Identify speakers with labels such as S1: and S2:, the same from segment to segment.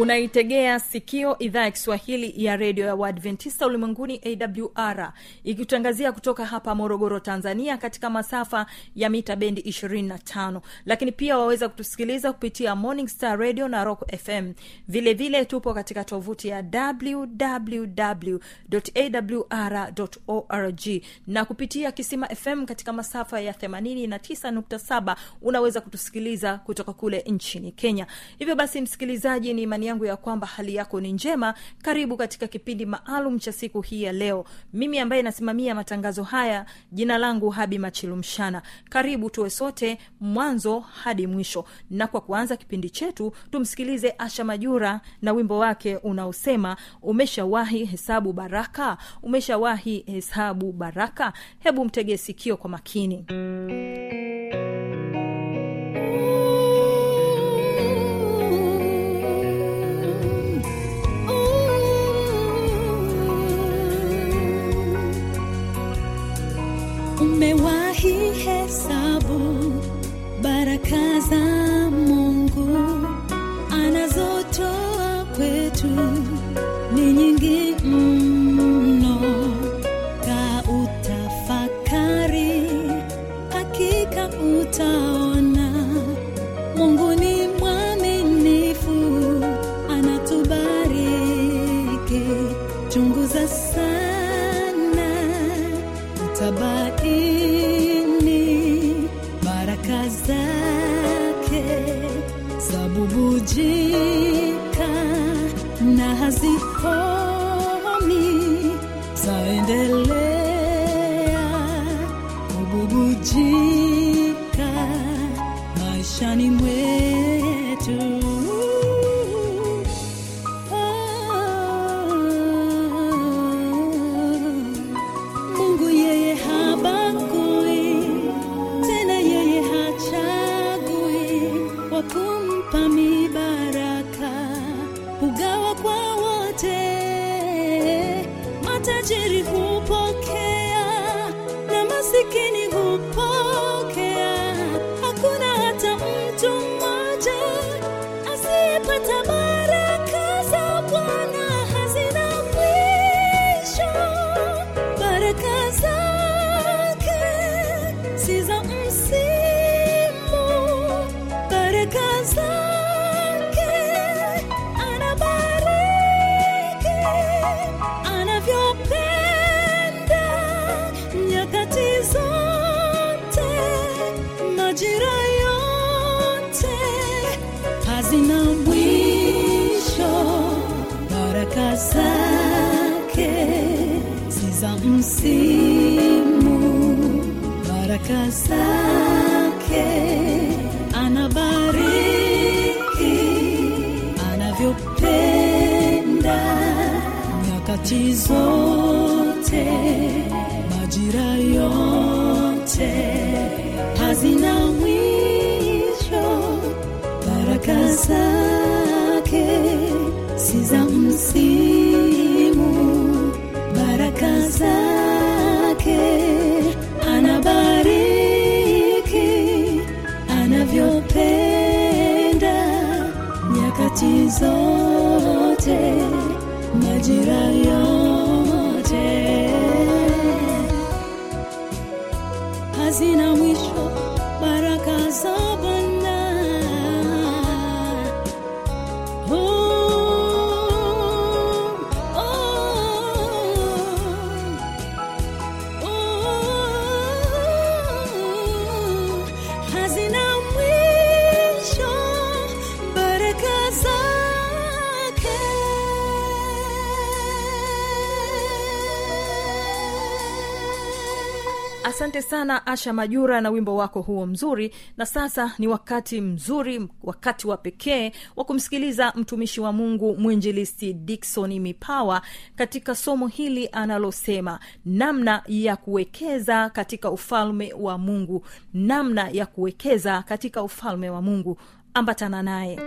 S1: unaitegea sikio idhaa ya kiswahili ya redio ya uadventista ulimwenguni awr ikitangazia kutoka hapa morogoro tanzania katika masafa ya mita bendi 25 lakini pia waweza kutusikiliza kupitia morning star radio na rock fm vile vile tupo katika tovuti ya wwwawr org. Na kupitia kisima fm katika masafa ya 89.7 unaweza kutusikiliza kutoka kule nchini kenya. Hivyo basi msikilizaji ni imani yangu ya kwamba hali yako ni njema. Karibu katika kipindi maalum cha siku hii ya leo. Mimi ambaye nasimamia matangazo haya jina langu habi machilumshana karibu tuwe sote mwanzo hadi mwisho. Na kwa kuanza kipindi chetu tumsikilize asha majura na wimbo wake unaosema umeshawahi hesabu baraka? Umeshawahi hesabu baraka? Hebu mtege sikio kwa makini
S2: umewahi hesabu baraka za mungu? Anazotoa kwetu ni nyingi mno. Ka utafakari hakika utaona zabubujika na baraka zake anabariki anavyopenda nyakati zote majira yote hazina mwisho baraka zake si za msimu nyakati zote majira yote. Hazina
S1: asante sana asha majura na wimbo wako huo mzuri. Na sasa ni wakati mzuri wakati wa pekee wa kumsikiliza mtumishi wa mungu mwinjilisti dikson mipawa katika somo hili analosema namna ya kuwekeza katika ufalme wa mungu. Namna ya kuwekeza katika ufalme wa mungu. Ambatana naye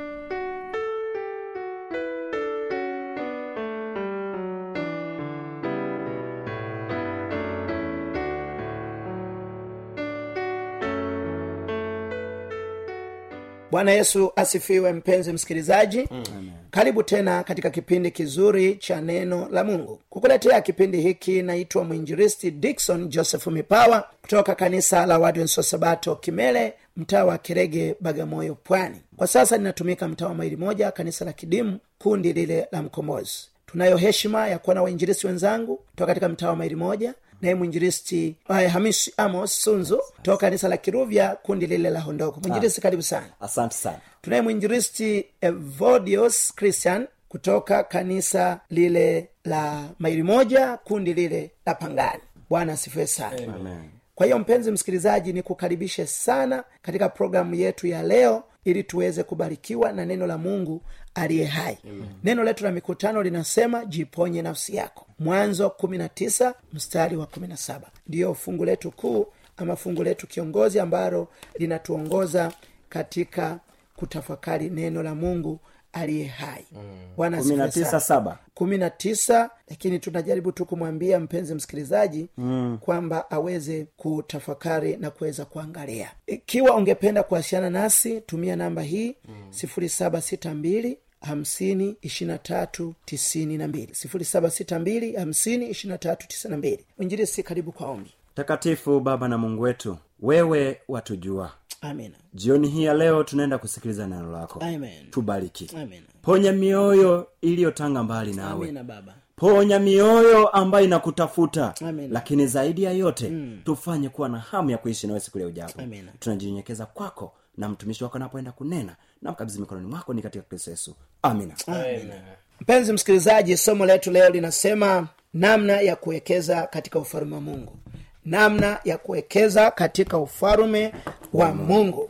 S3: bwana yesu asifiwe mpenzi msikilizaji. Mm. karibu tena katika kipindi kizuri cha neno la mungu. Kukuletea kipindi hiki naitwa mwinjiristi dikson joseph mipawa kutoka kanisa la wadwenso sabato kimele mtaa wa kirege bagamoyo pwani. Kwa sasa ninatumika mtaa wa maili moja kanisa la kidimu kundi lile la mkombozi. Tunayo heshima ya kuwa na wainjirisi wenzangu kutoka katika mtaa wa maili moja naye mwinjilisti uh, hamisi amos sunzu toka kanisa la kiruvya kundi lile la hondoko mwinjiristi karibu sana.
S4: Asante sana.
S3: Tunaye mwinjiristi evodios christian kutoka kanisa lile la maili moja kundi lile la pangani. Bwana asifiwe sana.
S4: Amen.
S3: kwa hiyo mpenzi msikilizaji nikukaribishe sana katika programu yetu ya leo ili tuweze kubarikiwa na neno la mungu aliye hai. Amen. neno letu la mikutano linasema jiponye nafsi yako. Mwanzo 19 mstari wa 17 ndiyo fungu letu kuu ama fungu letu kiongozi ambalo linatuongoza katika kutafakari neno la mungu aliye hai. Bwana
S4: kumi na tisa saba.
S3: Kumi na tisa lakini tunajaribu tu kumwambia mpenzi msikilizaji mm. kwamba aweze kutafakari na kuweza kuangalia. Ikiwa ungependa kuwasiliana nasi tumia namba hii sifuri saba sita mbili hamsini ishirina tatu tisini na mbili. sifuri saba sita mbili hamsini ishirina tatu tisini na mbili. Mwinjilisi karibu kwa ombi
S4: takatifu baba na mungu wetu wewe watujua.
S3: Amina.
S4: Jioni hii ya leo tunaenda kusikiliza neno lako.
S3: Amen.
S4: tubariki. Ponya mioyo iliyotanga mbali nawe.
S3: Amina baba.
S4: Ponya mioyo ambayo inakutafuta.
S3: Amen.
S4: lakini zaidi ya yote mm. tufanye kuwa na hamu ya kuishi nawe siku leo ujapo.
S3: Amen.
S4: tunajinyenyekeza kwako na mtumishi wako anapoenda kunena na mkabidhi mikononi mwako ni katika kristo yesu. Amina.
S3: Mpenzi msikilizaji somo letu leo linasema namna ya kuwekeza katika ufalume wa mungu namna ya kuwekeza katika ufalume wa mungu.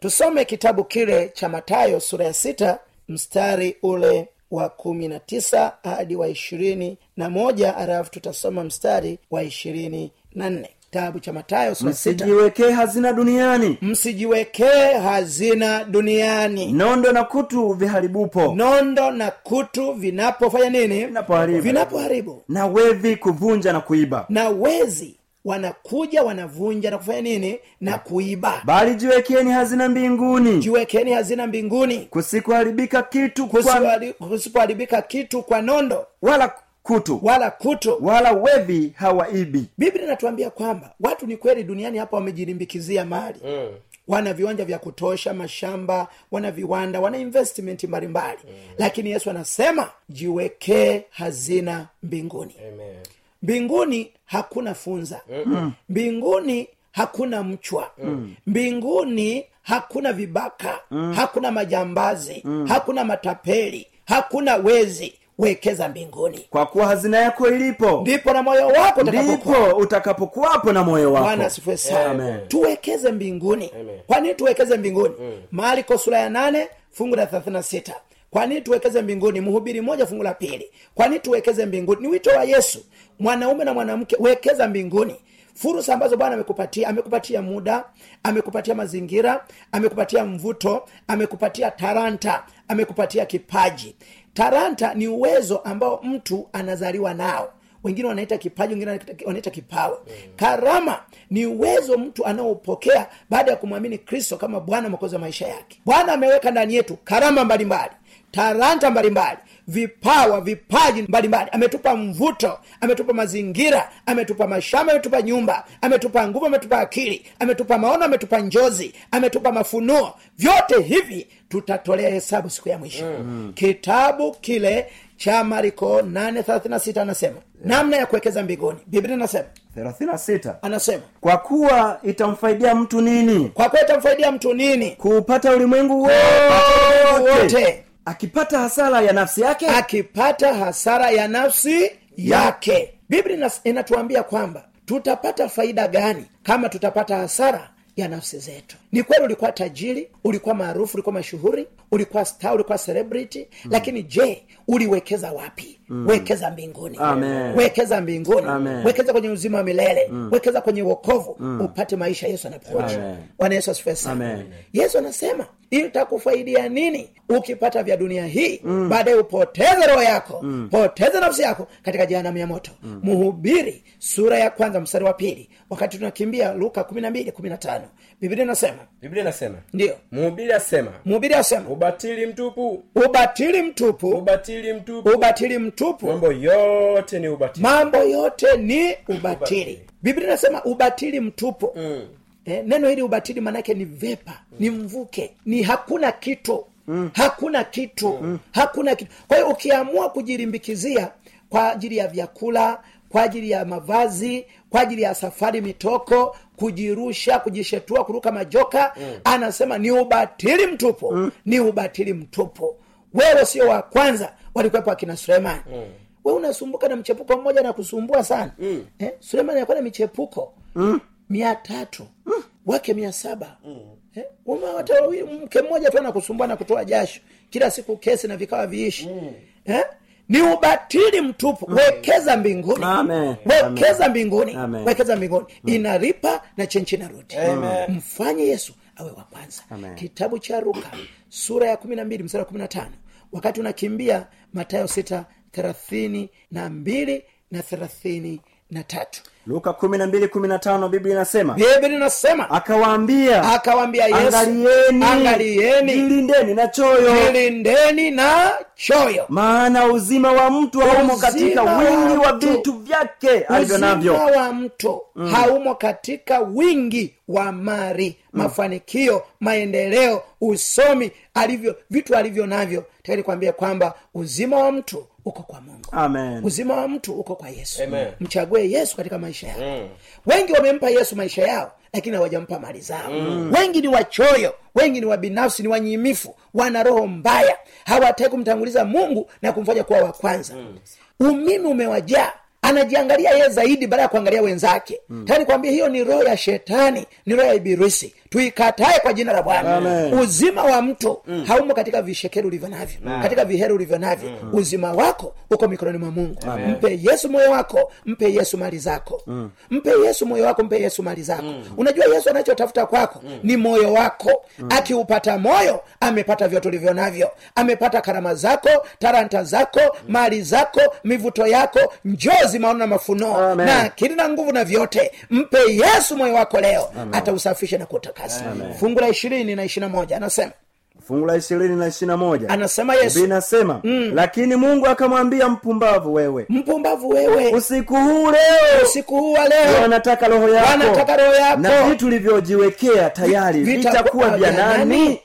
S3: Tusome kitabu kile cha matayo sura ya sita mstari ule wa kumi na tisa hadi wa ishirini na moja alafu tutasoma mstari wa ishirini na nne. Kitabu cha matayo sura ya sita.
S4: Msijiwekee hazina duniani.
S3: Msijiwekee hazina duniani.
S4: Nondo na kutu viharibupo.
S3: Nondo na kutu vinapofanya nini?
S4: Vinapoharibu.
S3: vinapoharibu.
S4: Na wevi kuvunja na kuiba.
S3: Na wezi wanakuja wanavunja na kufanya nini? Na kuiba.
S4: Bali jiwekeni hazina mbinguni.
S3: Jiwekeni hazina mbinguni.
S4: Kusikuharibika kitu kwa,
S3: kitu kwa nondo.
S4: Wala kutu.
S3: Wala kutu.
S4: Wala wevi hawaibi.
S3: Biblia inatuambia kwamba watu ni kweli duniani hapa wamejilimbikizia mali. Mm. wana viwanja vya kutosha mashamba wana viwanda wana investment mbalimbali. Mm. lakini yesu anasema jiwekee hazina mbinguni.
S5: Amen.
S3: Mbinguni hakuna funza. Mm. mbinguni hakuna mchwa. Mm. mbinguni hakuna vibaka. Mm. hakuna majambazi. Mm. hakuna matapeli. Hakuna wezi. Wekeza mbinguni.
S4: Kwa kuwa hazina yako ilipo
S3: ndipo na moyo wako
S4: ndipo utakapokuwapo na moyo
S3: bwana
S4: wako
S3: sana. Tuwekeze mbinguni. Kwa nini tuwekeze mbinguni? Marko sura ya nane fungu la thelathini na sita. Kwa nini tuwekeze mbinguni? Mhubiri moja fungu la pili. Kwa nini tuwekeze mbinguni? Ni wito wa yesu mwanaume na mwanamke wekeza mbinguni. Fursa ambazo bwana amekupatia amekupatia muda amekupatia mazingira amekupatia mvuto amekupatia taranta amekupatia kipaji. Taranta ni uwezo ambao mtu anazaliwa nao. Wengine wanaita kipaji wengine wanaita- kipawa. Karama ni uwezo mtu anaopokea baada ya kumwamini kristo kama bwana mwokozi wa maisha yake. Bwana ameweka ndani yetu karama mbalimbali taranta mbalimbali vipawa vipaji mbalimbali. Ametupa mvuto ametupa mazingira ametupa mashamba ametupa nyumba ametupa nguvu ametupa akili ametupa maono ametupa njozi ametupa mafunuo. Vyote hivi tutatolea hesabu siku ya mwisho. Mm. kitabu kile cha mariko 836 anasema. Namna ya kuwekeza mbinguni. Biblia anasema
S4: 36
S3: anasema.
S4: Kwa kuwa itamfaidia mtu nini?
S3: Kwa kuwa itamfaidia mtu nini?
S4: Kuupata ulimwengu wote. Akipata hasara ya nafsi yake?
S3: Akipata hasara ya nafsi yake. Biblia inatuambia kwamba tutapata faida gani kama tutapata hasara ya nafsi zetu? Ni kweli ulikuwa tajiri ulikuwa maarufu ulikuwa mashuhuri ulikuwa star ulikuwa celebrity hmm. lakini je uliwekeza wapi mm. wekeza mbinguni.
S4: Amen.
S3: wekeza mbinguni.
S4: Amen.
S3: wekeza kwenye uzima wa milele. Mm. wekeza kwenye uokovu mm. upate maisha yesu
S4: Amen.
S3: bwana yesu asifiwe sana. Yesu anasema itakufaidia nini ukipata vya dunia hii? Mm. baadaye upoteze roho yako. Mm. poteze nafsi yako katika jehanamu ya moto. Mm. mhubiri sura ya kwanza mstari wa pili. Wakati tunakimbia luka kumi na mbili kumi na tano. Biblia inasema.
S5: Biblia inasema.
S3: Ndio.
S5: Mhubiri asema.
S3: Mhubiri asema.
S5: Ubatili mtupu.
S3: Ubatili mtupu.
S5: Ubatili mtupu.
S3: Ubatili mtupu
S5: mambo yote ni ubatili
S3: mambo yote ni ubatili biblia inasema ubatili mtupu
S5: Mm.
S3: eh, neno hili ubatili maanake ni vepa ni mvuke ni hakuna kitu mm. hakuna kitu mm. hakuna kitu kwa hiyo ukiamua kujilimbikizia kwa ajili ya vyakula kwa ajili ya mavazi kwa ajili ya safari mitoko kujirusha kujishetua kuruka majoka mm. anasema ni ubatili mtupu mm. ni ubatili mtupu wewe sio wa kwanza walikuwepo akina sulemani mm we unasumbuka na mchepuko mmoja na kusumbua sana mm. eh, sulemani alikuwa na michepuko mm. mia tatu mm. wake mia saba mm. eh, umewata mke mmoja tu anakusumbua na kutoa jasho kila siku kesi na vikawa viishi mm. eh? ni ubatili mtupu wekeza mbinguni
S4: Amen.
S3: wekeza mbinguni
S4: Amen.
S3: wekeza mbinguni inaripa na chenchi narudi mfanye yesu awe wa kwanza
S4: Amen.
S3: kitabu cha ruka sura ya kumi na mbili msara kumi na tano wakati unakimbia matayo sita thelathini na mbili na thelathini na tatu.
S4: Luka kumi na mbili kumi na tano biblia inasema
S3: biblia inasema
S4: akawaambia
S3: akawaambia yesu
S4: angalieni
S3: angalieni
S4: jilindeni na choyo.
S3: jilindeni na choyo.
S4: Maana uzima wa mtu haumo katika wingi wa vitu vyake alivyo
S3: uzima wa mtu mm. haumo katika wingi wa mari mm. mafanikio maendeleo usomi alivyo vitu alivyo navyo. Tayari kuambia kwamba uzima wa mtu uko kwa mungu
S4: amen
S3: uzima wa mtu uko kwa yesu
S5: Amen.
S3: mchague yesu katika maisha yao mm. wengi wamempa yesu maisha yao lakini hawajampa mali zao mm. wengi ni wachoyo wengi ni wabinafsi ni wanyimifu wana roho mbaya hawataki kumtanguliza mungu na kumfanya kuwa wa kwanza mm. umimi umewajaa anajiangalia yeye zaidi baada ya kuangalia wenzake mm. tani kwambia hiyo ni roho ya shetani ni roho ya ibilisi tuikatae kwa jina la bwana uzima wa mtu mm. haumo katika vishekeri ulivyo navyo katika viheri ulivyo navyo mm. uzima wako uko mikononi mwa mungu
S5: Amen.
S3: mpe yesu moyo wako mpe yesu mali zako mm. mpe yesu moyo wako mpe yesu mali zako mm. unajua yesu anachotafuta kwako mm. ni moyo wako mm. akiupata moyo amepata vyote ulivyo navyo amepata karama zako taranta zako mm. mali zako mivuto yako njozi maono na mafunuo na akili na nguvu na vyote mpe yesu moyo wako leo atausafisha na kutakasa fungu la ishirini na ishirina moja anasema.
S4: Fungu la ishirini na ishirina moja.
S3: Anasema yesu.
S4: Inasema mm. lakini mungu akamwambia mpumbavu wewe
S3: mpumbavu wewe.
S4: Usiku huu leo.
S3: Usiku huu wa leo.
S4: Wanataka roho yako.
S3: Wanataka roho yako.
S4: na vitu ulivyojiwekea tayari vitakuwa vya nani?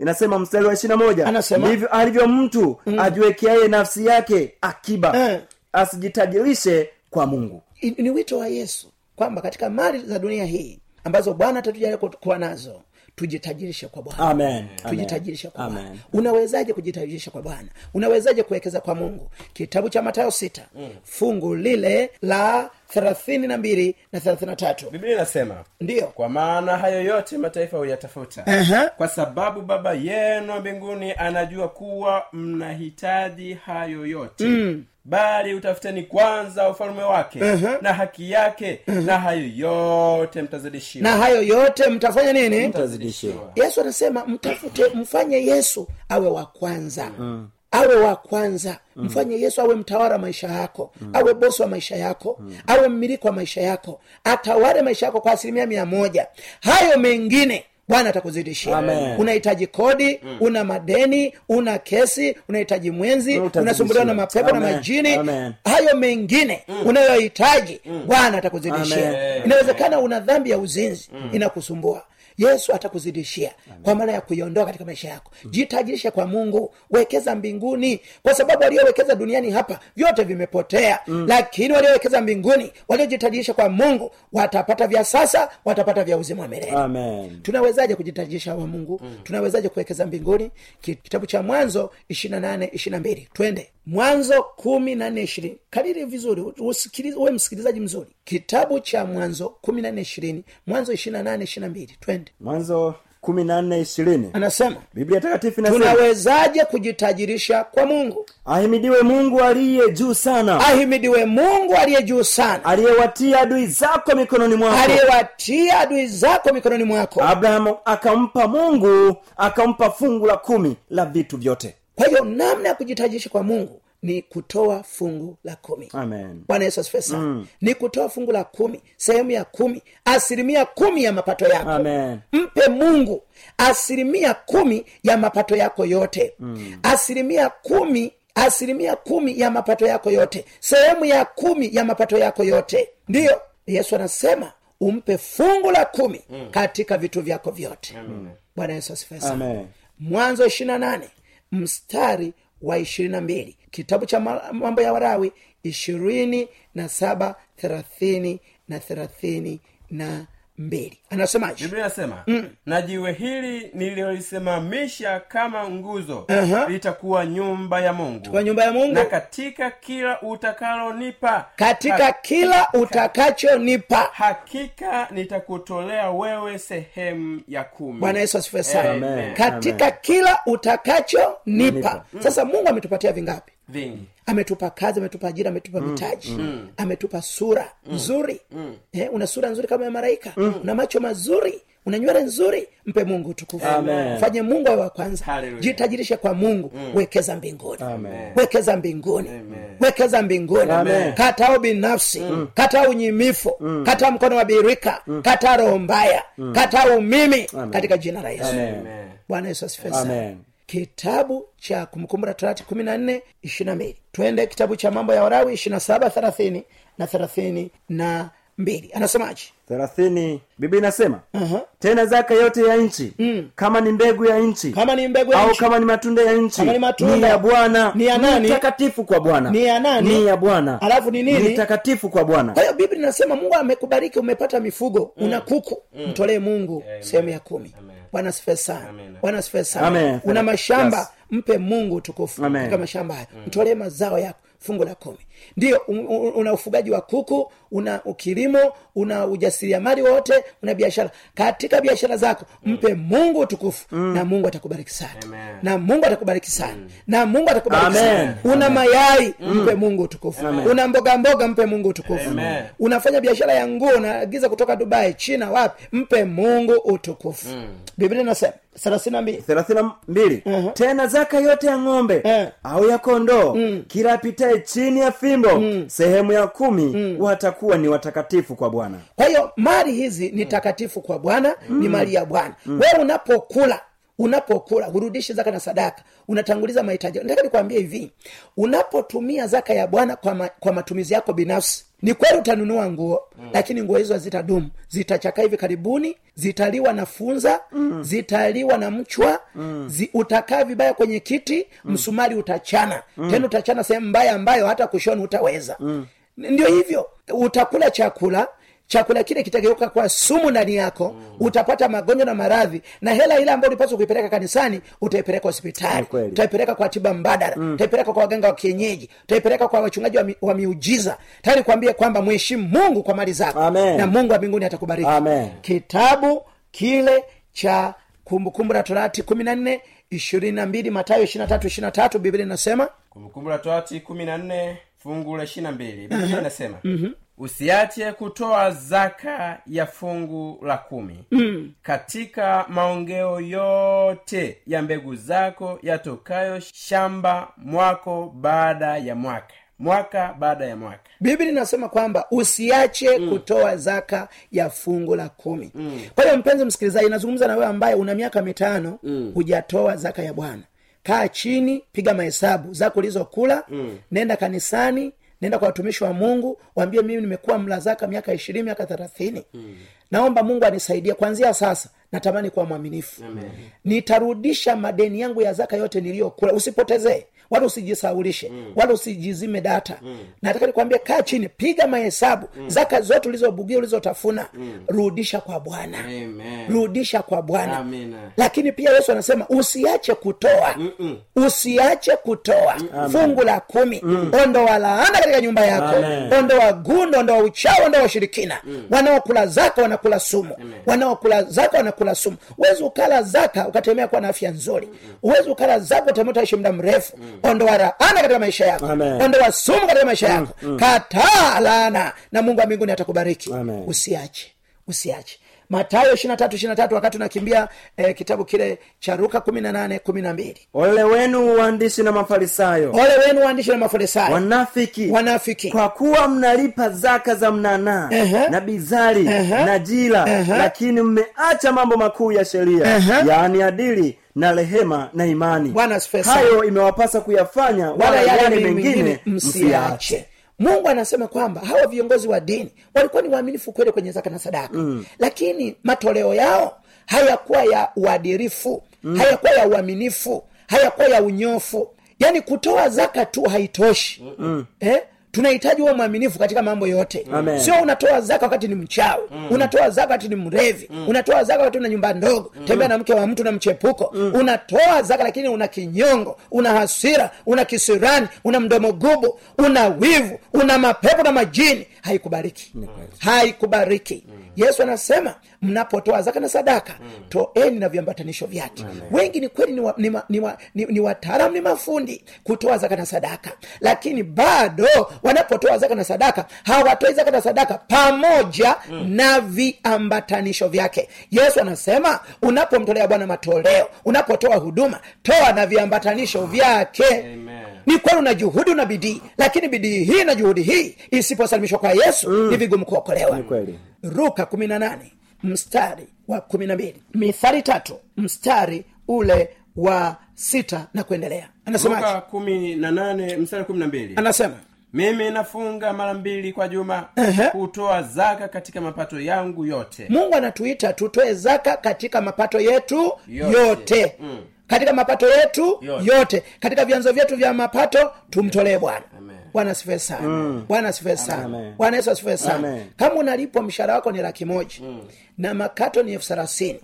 S4: inasema mstari wa ishirina moja.
S3: Anasema.
S4: ndivyo alivyo mtu ajiwekeaye nafsi yake akiba.
S3: Eh.
S4: asijitajirishe kwa mungu.
S3: Ni wito wa yesu kwamba katika mali za dunia hii ambazo bwana atatujalia kuwa nazo. Tujitajirishe kwa bwana.
S4: Amen.
S3: tujitajirishe kwa bwana. Unawezaje kujitajirisha kwa bwana? Unawezaje kuwekeza kwa mungu? Kitabu cha matayo sita. Mm. fungu lile la thelathini na mbili na thelathini na tatu.
S5: Biblia inasema
S3: ndiyo.
S5: Kwa maana hayo yote mataifa huyatafuta.
S3: Aha.
S5: kwa sababu baba yenu mbinguni anajua kuwa mnahitaji hayo yote. Mm. Bali utafuteni kwanza ufalme wake
S3: Aha.
S5: na haki yake na hayo yote mtazidishiwa.
S3: Na hayo yote mtafanya nini?
S4: Mtazidishiwa.
S3: Yesu anasema mtafute mfanye yesu awe wa kwanza. Mm. Awe wa kwanza. Mfanye yesu awe mtawara maisha yako. Awe bosi wa maisha yako. Awe mmiliki wa maisha yako. Atawale maisha yako kwa asilimia mia moja. Hayo mengine bwana atakuzidishia unahitaji kodi una madeni una kesi unahitaji mwenzi unasumbuliwa na mapepo na majini
S4: Amen.
S3: hayo mengine unayohitaji bwana atakuzidishia inawezekana una dhambi ya uzinzi inakusumbua yesu atakuzidishia kwa maana ya kuiondoa katika maisha yako. Jitajirishe kwa mungu wekeza mbinguni. Kwa sababu waliowekeza duniani hapa vyote vimepotea. Lakini waliowekeza mbinguni waliojitajirisha kwa mungu watapata vya sasa watapata vya uzima wa milele. Tunawezaje kujitajirisha kwa mungu? Tunawezaje kuwekeza mbinguni? Kitabu cha mwanzo ishirina nane ishirina mbili. Twende mwanzo kumi na nne ishirini. Kadiri vizuri uwe msikilizaji mzuri. Kitabu cha mwanzo kumi na nne ishirini. Mwanzo ishiri na nane ishirina mbili. Twende.
S4: Mwanzo kumi na nne ishirini.
S3: Anasema
S4: biblia takatifu inasema
S3: tunawezaje kujitajirisha kwa mungu?
S4: Ahimidiwe mungu aliye juu sana.
S3: Ahimidiwe mungu aliye juu sana.
S4: Aliyewatia adui zako mikononi mwako.
S3: Aliyewatia adui zako mikononi mwako.
S4: Abrahamu akampa mungu akampa fungu la kumi la vitu vyote
S3: kwa hiyo namna ya kujitajirisha kwa mungu ni kutoa fungu la kumi.
S4: Amen.
S3: Bwana yesu asifiwe sana. Mm. ni kutoa fungu la kumi sehemu ya kumi asilimia kumi ya mapato yako.
S4: Amen.
S3: Mpe mungu asilimia kumi ya mapato yako yote. Mm. asilimia kumi asilimia kumi ya mapato yako yote. Sehemu ya kumi ya mapato yako yote. Ndiyo yesu anasema umpe fungu la kumi mm. katika vitu vyako vyote. Bwana yesu asifiwe sana. Mwanzo ishirina nane mstari wa ishirini na mbili. Kitabu cha mambo ya warawi ishirini na saba thelathini na thelathini na mbili. Anasemaje?
S5: Biblia inasema na jiwe hili nililolisimamisha kama nguzo
S3: Aha.
S5: litakuwa nyumba ya mungu.
S3: Kwa nyumba ya mungu?
S5: Na katika kila utakalonipa
S3: katika
S5: ha-
S3: kila utakachonipa.
S5: hakika nitakutolea wewe sehemu ya kumi.
S3: Bwana yesu asifue sana. Katika
S4: Amen.
S3: kila utakachonipa.
S4: Nipa.
S3: sasa mungu ametupatia vingapi?
S5: Vingi
S3: ametupa kazi ametupa ajira ametupa mitaji ametupa sura nzuri. eh, una sura nzuri kama ya malaika. Una macho mazuri una nywele nzuri mpe mungu utukufu. Fanye mungu awe wa kwanza.
S5: Hallelujah.
S3: jitajirishe kwa mungu. Wekeza mbinguni.
S4: Amen.
S3: wekeza mbinguni. Wekeza mbinguni.
S4: Amen.
S3: kataa ubinafsi kataa unyimifu. Kataa mkono wa birika. Kataa roho mbaya. Kataa umimi. Katika jina la yesu.
S4: Amen.
S5: Amen.
S3: bwana yesu asifiwe sana.
S4: Amen.
S3: Kitabu cha kumbukumbu la torati kumi na nne ishirina mbili. Twende kitabu cha mambo ya warawi ishirina saba thelathini na thelathini na mbili. Anasemaje?
S4: Thelathini bibi inasema
S3: Aha.
S4: tena zaka yote ya nchi kama ni mbegu ya nchi
S3: kama ni mbegu ya
S4: au
S3: nchi.
S4: kama ni matunda ya nchi
S3: Kama ni matunda.
S4: ni ya bwana
S3: Ni ya nani?
S4: takatifu kwa bwana.
S3: Ni ya nani?
S4: ni ya bwana.
S3: Alafu ni nini?
S4: ni takatifu kwa bwana.
S3: Kwa hiyo biblia inasema mungu amekubariki umepata mifugo una kuku mtolee mungu sehemu ya kumi bwana sana. Bwana sana. Una mashamba
S4: Yes.
S3: mpe mungu tukufu
S4: Amen.
S3: katika mashamba haya. Mtolee mazao yako fungu la kumi ndio un- un- una ufugaji wa kuku una kilimo una ujasiriamali wote una biashara. Katika biashara zako mpe mungu utukufu na mungu atakubariki sana.
S5: Amen.
S3: na mungu atakubariki sana. Na mungu atakubariki sana. Una mayai mpe mungu utukufu. Una mboga mboga mpe mungu utukufu.
S5: Amen.
S3: unafanya biashara ya nguo unaagiza kutoka dubai china wapi mpe mungu utukufu. Biblia inasema thelathini na mbili.
S4: Thelathini na mbili.
S3: Mhm.
S4: tena zaka yote ya ng'ombe
S3: Eh.
S4: au ya kondoo kila apitaye chini ya fimbo sehemu ya kumi watakuwa ni watakatifu kwa bwana.
S3: Kwa hiyo mali hizi ni takatifu kwa bwana ni mali ya bwana. Wewe unapokula unapokula hurudishi zaka na sadaka unatanguliza mahitaji nataka nikwambie hivi unapotumia zaka ya bwana kwa, ma, kwa matumizi yako binafsi ni kweli utanunua nguo mm. lakini nguo hizo hazitadumu zitachakaa hivi karibuni zitaliwa na funza mm. zitaliwa na mchwa mm. zi, utakaa vibaya kwenye kiti mm. msumari utachana mm. tena utachana sehemu mbaya ambayo hata kushona utaweza mm. ndio hivyo utakula chakula chakula kile kitageuka kwa sumu ndani yako mm. utapata magonjwa na maradhi na hela ile ambayo ulipaswa kuipeleka kanisani utaipeleka hospitali. Utaipeleka kwa tiba mbadala. Mm. utaipeleka kwa waganga wa kienyeji. Utaipeleka kwa wachungaji wa, mi, wa miujiza. Tayari kuambia kwamba mheshimu mungu kwa mali zako.
S4: Amen.
S3: na mungu wa mbinguni atakubariki.
S4: Amen.
S3: kitabu kile cha kumbukumbu la torati kumi na nne ishirini na mbili matayo ishiri tatu ishiri tatu biblia inasema?
S5: Kumbukumbu la torati kumi na nne fungu la ishiri na mbili. Biblia inasema usiache kutoa zaka ya fungu la kumi mm. katika maongeo yote ya mbegu zako yatokayo shamba mwako baada ya mwaka mwaka baada ya mwaka
S3: biblia inasema kwamba usiache mm. kutoa zaka ya fungu la kumi mm. kwa hiyo mpenzi msikilizaji nazungumza na wewe ambaye una miaka mitano mm. hujatoa zaka ya bwana kaa chini piga mahesabu zako ulizokula mm. nenda kanisani nenda kwa watumishi wa mungu waambie mimi nimekuwa mlazaka miaka ishirini miaka thelathini mm. naomba mungu anisaidie kwanzia sasa natamani kuwa mwaminifu. Nitarudisha madeni yangu ya zaka yote niliyokula. Usipotezee wala usijisaulishe. Mm. wala usijizime data. Mm. nataka nikwambia kaa chini piga mahesabu. Mm. zaka zote ulizobugia ulizotafuna mm. rudisha kwa bwana. Rudisha kwa bwana. Lakini pia yesu anasema usiache kutoa. Mm-mm. usiache kutoa. Fungu la kumi. Mm. ondoa laana katika nyumba yako. Ondoa gundo ondoa uchao ondoa ushirikina. Wanaokula zaka wanakula sumu. Wanaokula zaka wanakula sumu. Uwezi ukala zaka ukatemea kuwa na afya nzuri. Uwezi ukala zaka utaishi muda mrefu. Ondoa laana katika maisha yako. Ondoa sumu katika maisha yako. Kataa laana na mungu wa mbinguni atakubariki. Usiache. Usiache matayo ishirina tatu ishirina tatu wakati unakimbia eh, kitabu kile cha ruka kumi na nane kumi na mbili.
S4: Ole wenu waandishi na mafarisayo.
S3: Ole wenu waandishi na mafarisayo.
S4: Wanafiki.
S3: Wanafiki.
S4: Kwa kuwa mnalipa zaka za mnanaa
S3: Ehe.
S4: na bizari
S3: Ehe.
S4: na jila
S3: Ehe.
S4: lakini mmeacha mambo makuu ya sheria
S3: Ehe.
S4: yaani adili na rehema na imani. Hayo imewapasa kuyafanya
S3: wala yale
S4: yale
S3: mengine
S4: msiache.
S3: msiache mungu anasema kwamba hawa viongozi wa dini walikuwa ni waaminifu kweli kwenye zaka na sadaka mm. lakini matoleo yao hayakuwa ya uadirifu mm. hayakuwa ya uaminifu hayakuwa ya unyofu yaani kutoa zaka tu haitoshi mm. eh? Tunahitaji huo mwaminifu katika mambo yote
S4: Amen.
S3: sio unatoa zaka wakati ni mchawi mm. unatoa zaka wakati ni mrevi mm. unatoa zaka wakati una nyumba ndogo mm. tembea na mke wa mtu na mchepuko mm. unatoa zaka lakini una kinyongo una hasira una kisirani una mdomo gubu una wivu una mapepo na majini haikubariki. Haikubariki. Yesu anasema mnapotoa zaka na sadaka toeni na viambatanisho vyake. Wengi ni kweli ni, wa, ni, ni, wa, ni, ni wataalamu ni mafundi kutoa zaka na sadaka. Lakini bado wanapotoa zaka na sadaka hawatoi zaka na sadaka pamoja na viambatanisho vyake. Yesu anasema unapomtolea bwana matoleo unapotoa huduma toa na viambatanisho vyake.
S5: Amen.
S3: Ni kweli una juhudi una bidii lakini bidii hii na juhudi hii isiposalimishwa kwa yesu ni vigumu kuokolewa
S4: Ni kweli.
S3: ruka kumi na nane mstari wa kumi na mbili mithali tatu mstari ule wa sita na kuendelea
S5: anasema kumi na nane mstari kumi na mbili
S3: anasema
S5: mimi nafunga mara mbili kwa juma kutoa uh-huh. zaka katika mapato yangu yote
S3: mungu anatuita tutoe zaka katika mapato yetu yote,
S5: Yote. Mm.
S3: Katika mapato yetu
S5: Yote.
S3: yote. katika vyanzo vyetu vya mapato tumtolee bwana. Bwana asifiwe sana. Bwana asifiwe sana. Bwana yesu asifue sana. Kama unalipwa mshahara wako ni laki moja. Na makato ni elfu thelathini.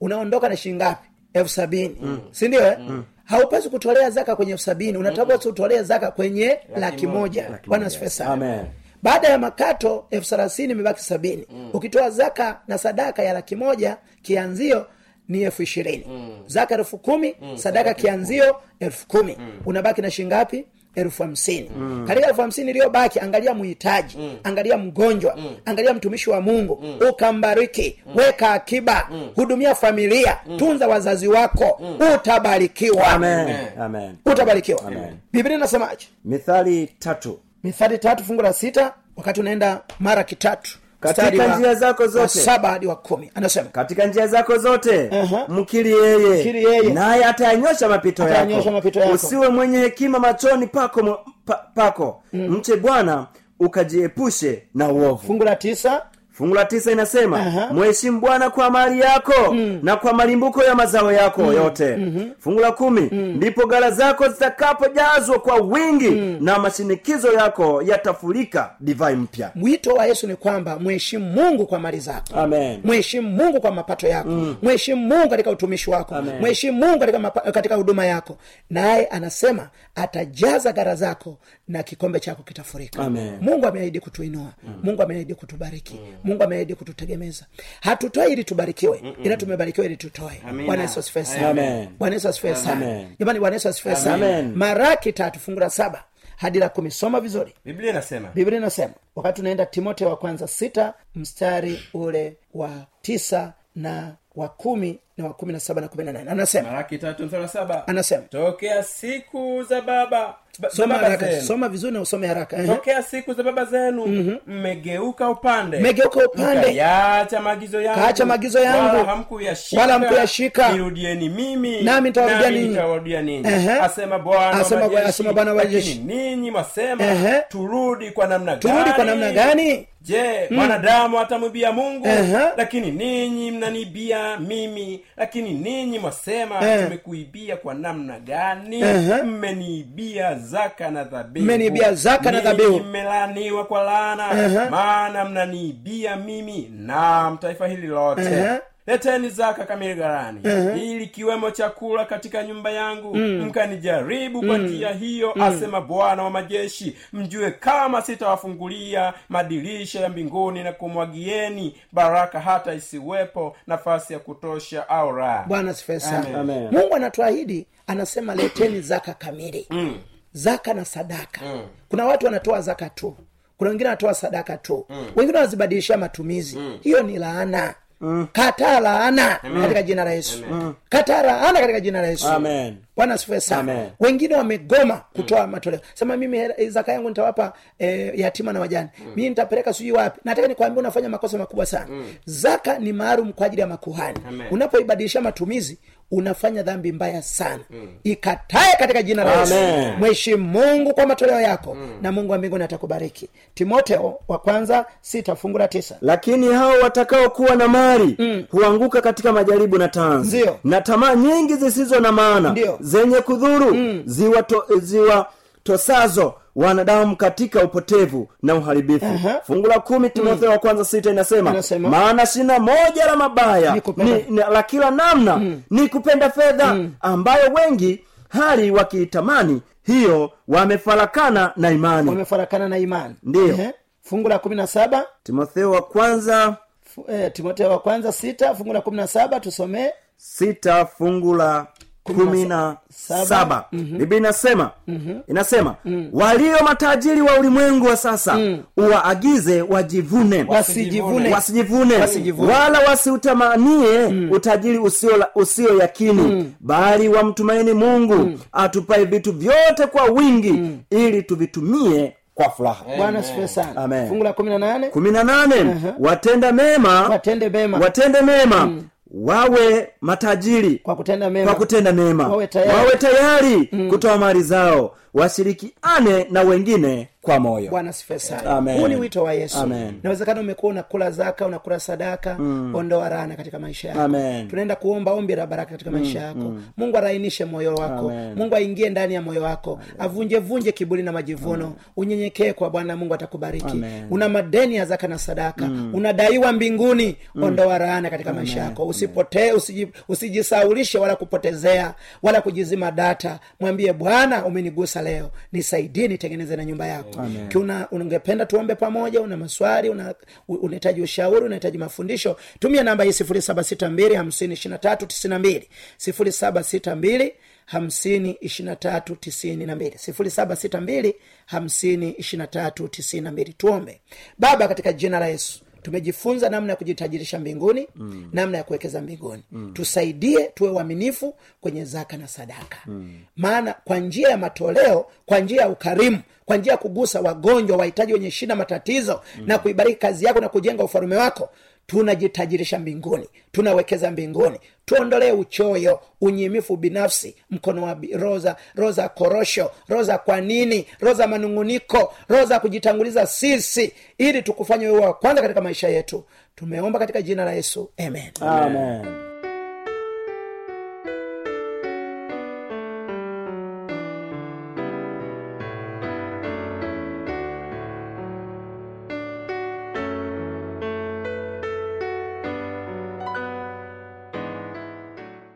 S3: Unaondoka na shilingi ngapi? Elfu sabini. Sindio mm. haupasi kutolea zaka kwenye elfu sabini. Unatakiwa utolee zaka kwenye laki moja. bwana asifiwe sana.
S4: Amen.
S3: baada ya makato elfu thelathini imebaki sabini. Ukitoa zaka na sadaka ya laki moja kianzio ni elfu ishirini. Zaka elfu kumi sadaka kianzio elfu kumi. Unabaki na shingapi elfu hamsini. Katika elfu hamsini iliyobaki angalia muhitaji angalia mgonjwa angalia mtumishi wa mungu. Ukambariki weka akiba hudumia familia tunza wazazi wako. Utabarikiwa.
S4: Amen. Amen.
S3: utabarikiwa. Biblia inasemaje?
S4: Mithali tatu.
S3: Mithali tatu fungu la sita wakati unaenda mara kitatu
S4: Katika njia zako zote.
S3: saba hadi wa kumi anasema
S4: katika njia zako zote
S3: Aha.
S4: mkiri yeye
S3: Mkiri yeye.
S4: naye atayanyosha mapito
S3: Atayanyosha
S4: yako
S3: mapito yako.
S4: usiwe mwenye hekima machoni pako, pa, pako. mche bwana ukajiepushe na uovu
S3: fungu la tisa
S4: fungu la tisa inasema mheshimu bwana kwa mali yako na kwa malimbuko ya mazao yako yote. Fungu la kumi ndipo gala zako zitakapojazwa kwa wingi na mashinikizo yako yatafurika divai mpya.
S3: Mwito wa yesu ni kwamba mheshimu mungu kwa mali zako.
S4: Amen.
S3: Mheshimu mungu kwa mapato yako. Mheshimu mungu katika utumishi wako. Mheshimu mungu katika, mapa, katika huduma yako. Naye anasema atajaza gara zako na kikombe chako kitafurika.
S4: Amen.
S3: mungu ameahidi kutuinua. Mungu ameahidi kutubariki mungu ameahidi kututegemeza. Hatutoi ili tubarikiwe ila tumebarikiwa ili tutoe. Bwana yesu asifiwe sana. Bwana yesu asifiwe sana. Jamani bwana yesu asifiwe sana. Maraki tatu fungu la saba hadi la kumi. Soma vizuri.
S5: Biblia inasema
S3: biblia inasema wakati unaenda timoteo wa kwanza sita mstari ule wa tisa na wa kumi na wa kumi na saba na kumi na nane. Anasema. Anasema.
S5: Tokea siku za baba ba-
S3: soma haraka soma vizuri na usome haraka
S5: tokea siku za baba zenu mmegeuka upande.
S3: Mmegeuka upande.
S5: mkayaacha maagizo yangu.
S3: Kaacha maagizo yangu.
S5: wala hamkuyashika. Nirudieni mimi
S3: Nami nitawarudia ninyi.
S5: asema bwana wa
S3: Asema Bwana- wa
S5: ninyi mwasema turudi kwa namna
S3: turudi kwa namna gani
S5: je mwanadamu atamwibia mungu
S3: Aha.
S5: lakini ninyi mnaniibia mimi lakini ninyi mwasema
S3: Eh.
S5: tumekuibia kwa namna gani
S3: Aha.
S5: mmeniibia zaka na dhabihu
S3: Mmeniibia zaka na dhabihu.
S5: Mmelaniwa kwa laana
S3: Aha.
S5: maana mnaniibia mimi nam taifa hili lote
S3: Aha.
S5: Leteni zaka kamili gharani ili kiwemo chakula katika nyumba yangu mkanijaribu kwa njia hiyo asema bwana wa majeshi. Mjue kama sitawafungulia madirisha ya mbinguni na kumwagieni baraka hata isiwepo nafasi ya kutosha au raha
S3: bwana asifiwe mungu anatuahidi anasema leteni zaka kamili.
S5: Mm.
S3: zaka na sadaka.
S5: Mm.
S3: kuna watu wanatoa zaka tu. Kuna wengine wanatoa sadaka tu. Wengine wanazibadilishia matumizi. Hiyo ni laana kataa laana katika jina la yesu. Kataa laana katika jina la yesu.
S4: Amen.
S3: Bwana sifue sana. Wengine wamegoma kutoa matoleo. Sema mimi zaka yangu nitawapa e, yatima na wajani mimi nitapeleka sijui wapi. Nataka nikwambia unafanya makosa makubwa sana. Zaka ni maalum kwa ajili ya makuhani. Unapoibadilisha matumizi unafanya dhambi mbaya sana. Ikatae katika jina la yesu. Mheshimu mungu kwa matoleo yako na mungu wa mbinguni atakubariki. Timoteo wa kwanza sita fungu la tisa.
S4: Lakini hao watakaokuwa na mali huanguka katika majaribu na tanzi
S3: Ndiyo.
S4: na tamaa nyingi zisizo na maana
S3: Ndiyo.
S4: Zenye kudhuru ziwa, to, ziwa tosazo wanadamu katika upotevu na uharibifu.
S3: Aha.
S4: fungu la kumi timotheo wa kwanza sita inasema
S3: Inasema.
S4: maana shina moja la mabaya
S3: Ni
S4: ni, ni, la kila namna ni kupenda fedha ambayo wengi hali wakiitamani hiyo wamefarakana na imani.
S3: Wamefarakana na imani.
S4: Ndiyo.
S3: Ehe. fungu la kumi na saba.
S4: Timotheo wa kwanza
S3: F- eh, timotheo wa kwanza sita fungu la kumi na saba tusomee.
S4: sita fungu la kumi na
S3: saba.
S4: biblia inasema inasema walio matajiri wa ulimwengu wa sasa uwaagize wajivune.
S3: Wasijivune.
S4: Wasijivune.
S3: Wasijivune.
S4: wala wasiutamanie utajiri usio, la- usio yakini bali wamtumaini mungu atupae vitu vyote kwa wingi ili tuvitumie kwa furaha.
S3: Bwana asifiwe sana. Fungu la kumi na nane.
S4: Kumi na nane. Watenda mema.
S3: Watende mema.
S4: Watende mema wawe matajiri
S3: kwa kutenda mema.
S4: kwa kutenda mema.
S3: Wawe tayari.
S4: wawe tayari kutoa mali zao washirikiane na wengine kwa moyo.
S3: Bwana sana. Huu ni wito wa yesu. Nawezekana umekuwa unakula zaka unakula sadaka ondoa rana katika maisha yako.
S4: Amen.
S3: tunaenda kuomba ombi la baraka katika maisha yako. mungu arainishe moyo wako.
S4: Amen.
S3: mungu aingie ndani ya moyo wako. Avunjevunje kiburi na majivuno. Unyenyekee kwa bwana mungu atakubariki.
S4: Amen.
S3: una madeni ya zaka na sadaka. Unadaiwa mbinguni. Ondoa rana katika maisha yako. Usipotee usiji, usijisaulishe wala kupotezea wala kujizima data. Mwambie bwana umenigusa leo. Nisaidie nitengeneze na nyumba yako. Kiuna ungependa tuombe pamoja una maswali una- unahitaji ushauri unahitaji mafundisho tumia namba hii sifuri saba sita mbili hamsini ishiri na tatu tisini na mbili. sifuri saba sita mbili hamsini ishiri na tatu tisini na mbili. sifuri saba sita mbili hamsini ishiri na tatu tisini na mbili. Tuombe. Baba katika jina la yesu tumejifunza namna ya kujitajirisha mbinguni mm. namna ya kuwekeza mbinguni mm. tusaidie tuwe uaminifu kwenye zaka na sadaka mm. maana kwa njia ya matoleo kwa njia ya ukarimu kwa njia ya kugusa wagonjwa wahitaji wenye shida matatizo mm. na kuibariki kazi yako na kujenga ufalume wako tunajitajirisha mbinguni tunawekeza mbinguni. Tuondolee uchoyo unyimifu binafsi mkono wa roza roza korosho roza kwa nini roza manunguniko roza kujitanguliza sisi ili tukufanye wewe wa kwanza katika maisha yetu. Tumeomba katika jina la yesu. Amen.
S4: Amen